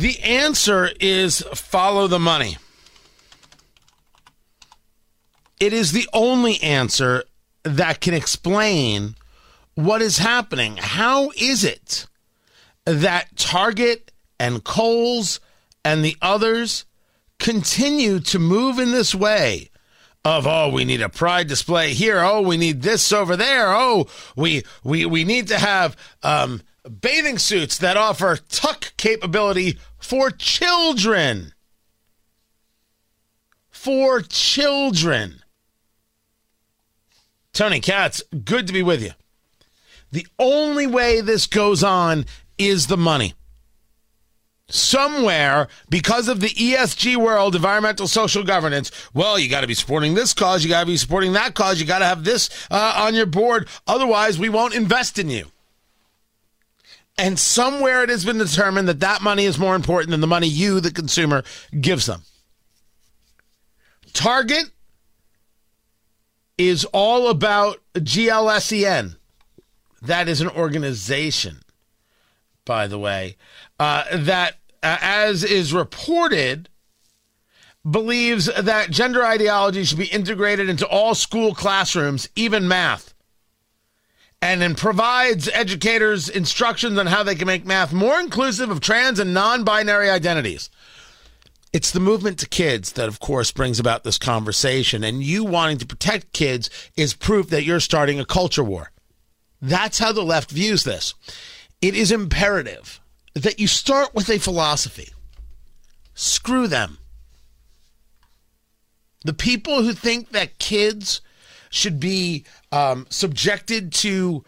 The answer is follow the money. It is the only answer that can explain what is happening. How is it that Target and Kohl's and the others continue to move in this way of oh we need a pride display here oh we need this over there oh we we we need to have um, bathing suits that offer tuck capability for children for children tony katz good to be with you the only way this goes on is the money. Somewhere, because of the ESG world, environmental social governance, well, you got to be supporting this cause, you got to be supporting that cause, you got to have this uh, on your board. Otherwise, we won't invest in you. And somewhere it has been determined that that money is more important than the money you, the consumer, gives them. Target is all about GLSEN. That is an organization by the way, uh, that, uh, as is reported, believes that gender ideology should be integrated into all school classrooms, even math, and then provides educators instructions on how they can make math more inclusive of trans and non binary identities. It's the movement to kids that, of course, brings about this conversation. And you wanting to protect kids is proof that you're starting a culture war. That's how the left views this it is imperative that you start with a philosophy. Screw them. The people who think that kids should be um, subjected to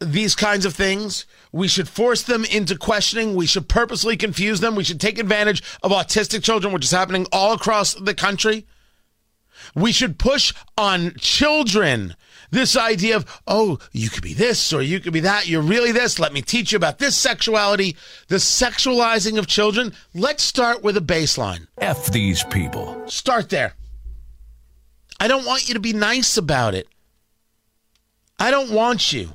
these kinds of things, we should force them into questioning. We should purposely confuse them. We should take advantage of autistic children, which is happening all across the country. We should push on children this idea of, oh, you could be this or you could be that. You're really this. Let me teach you about this sexuality, the sexualizing of children. Let's start with a baseline. F these people. Start there. I don't want you to be nice about it. I don't want you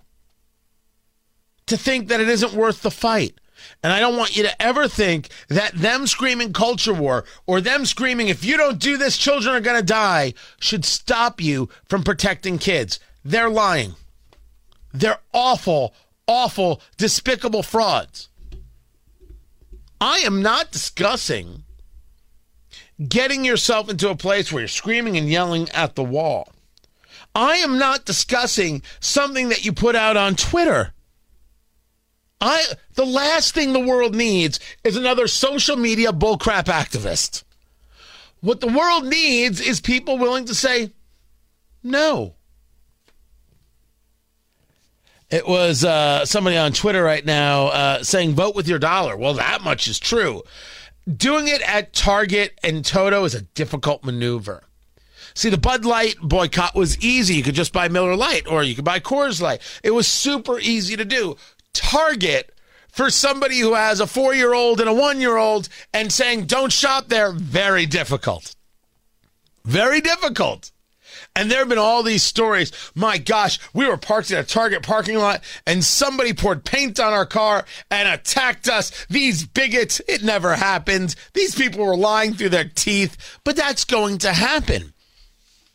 to think that it isn't worth the fight. And I don't want you to ever think that them screaming culture war or them screaming, if you don't do this, children are going to die, should stop you from protecting kids. They're lying. They're awful, awful, despicable frauds. I am not discussing getting yourself into a place where you're screaming and yelling at the wall. I am not discussing something that you put out on Twitter I the last thing the world needs is another social media bullcrap activist. What the world needs is people willing to say no. It was uh, somebody on Twitter right now uh, saying vote with your dollar. Well, that much is true. Doing it at Target and Toto is a difficult maneuver. See, the Bud Light boycott was easy. You could just buy Miller Lite or you could buy Coors Light. It was super easy to do target for somebody who has a four year old and a one year old and saying, don't shop there, very difficult. Very difficult. And there have been all these stories. My gosh, we were parked in a Target parking lot and somebody poured paint on our car and attacked us. These bigots, it never happened. These people were lying through their teeth, but that's going to happen.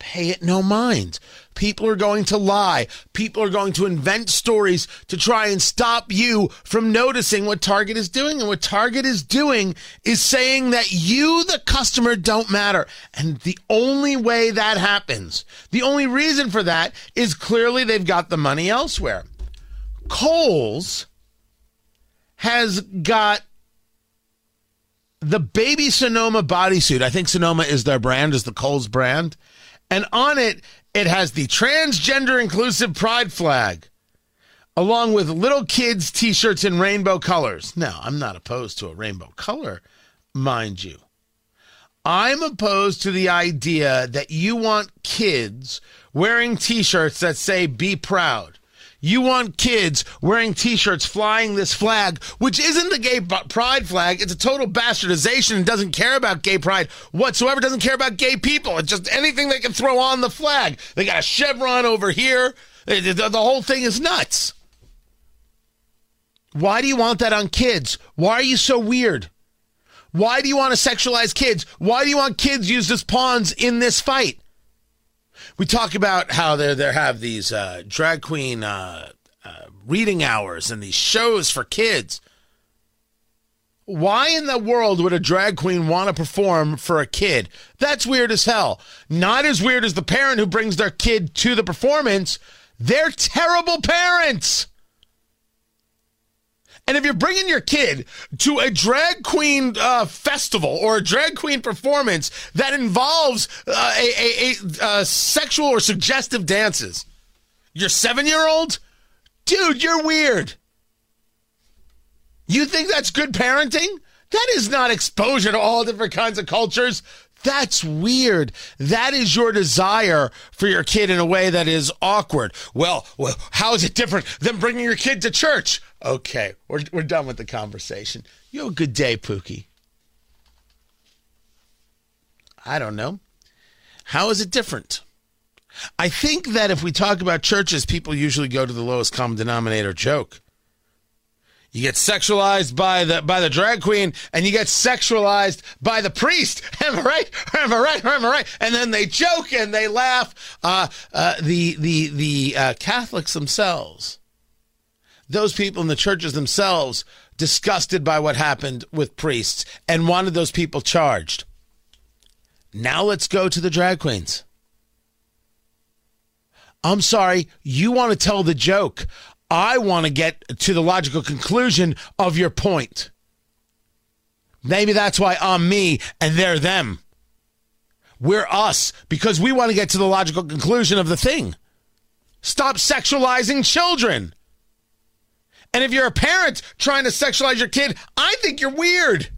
Pay it no mind. People are going to lie. People are going to invent stories to try and stop you from noticing what Target is doing. And what Target is doing is saying that you, the customer, don't matter. And the only way that happens, the only reason for that is clearly they've got the money elsewhere. Kohl's has got the baby Sonoma bodysuit. I think Sonoma is their brand, is the Kohl's brand. And on it, it has the transgender inclusive pride flag. along with little kids' t shirts in rainbow colors. Now, I'm not opposed to a rainbow color, mind you. I'm opposed to the idea that you want kids wearing t shirts that say, be proud. You want kids wearing t shirts flying this flag, which isn't the gay pride flag. It's a total bastardization and doesn't care about gay pride whatsoever, doesn't care about gay people. It's just anything they can throw on the flag. They got a chevron over here. The whole thing is nuts. Why do you want that on kids? Why are you so weird? Why do you want to sexualize kids? Why do you want kids used as pawns in this fight? We talk about how there there have these uh, drag queen uh, uh, reading hours and these shows for kids. Why in the world would a drag queen want to perform for a kid? That's weird as hell. Not as weird as the parent who brings their kid to the performance. They're terrible parents. And if you're bringing your kid to a drag queen uh, festival or a drag queen performance that involves uh, a, a, a uh, sexual or suggestive dances, your seven year old, dude, you're weird. You think that's good parenting? That is not exposure to all different kinds of cultures. That's weird. That is your desire for your kid in a way that is awkward. Well, well, how is it different than bringing your kid to church? Okay, we're, we're done with the conversation. You have a good day, Pookie. I don't know. How is it different? I think that if we talk about churches, people usually go to the lowest common denominator joke. You get sexualized by the by the drag queen, and you get sexualized by the priest. Am I right? Am I right? Am I right? And then they joke and they laugh. Uh, uh, the the the uh, Catholics themselves, those people in the churches themselves, disgusted by what happened with priests and wanted those people charged. Now let's go to the drag queens. I'm sorry, you want to tell the joke. I want to get to the logical conclusion of your point. Maybe that's why I'm me and they're them. We're us because we want to get to the logical conclusion of the thing. Stop sexualizing children. And if you're a parent trying to sexualize your kid, I think you're weird.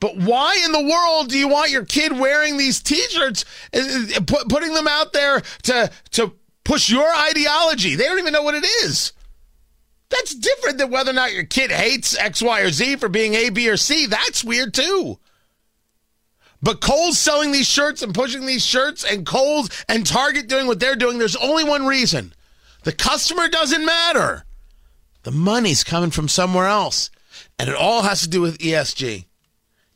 But why in the world do you want your kid wearing these t-shirts, uh, uh, putting them out there to to push your ideology. They don't even know what it is. That's different than whether or not your kid hates X, Y, or Z for being A, B, or C. That's weird too. But Kohl's selling these shirts and pushing these shirts, and Kohl's and Target doing what they're doing, there's only one reason the customer doesn't matter. The money's coming from somewhere else. And it all has to do with ESG.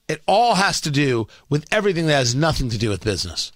It all has to do with everything that has nothing to do with business.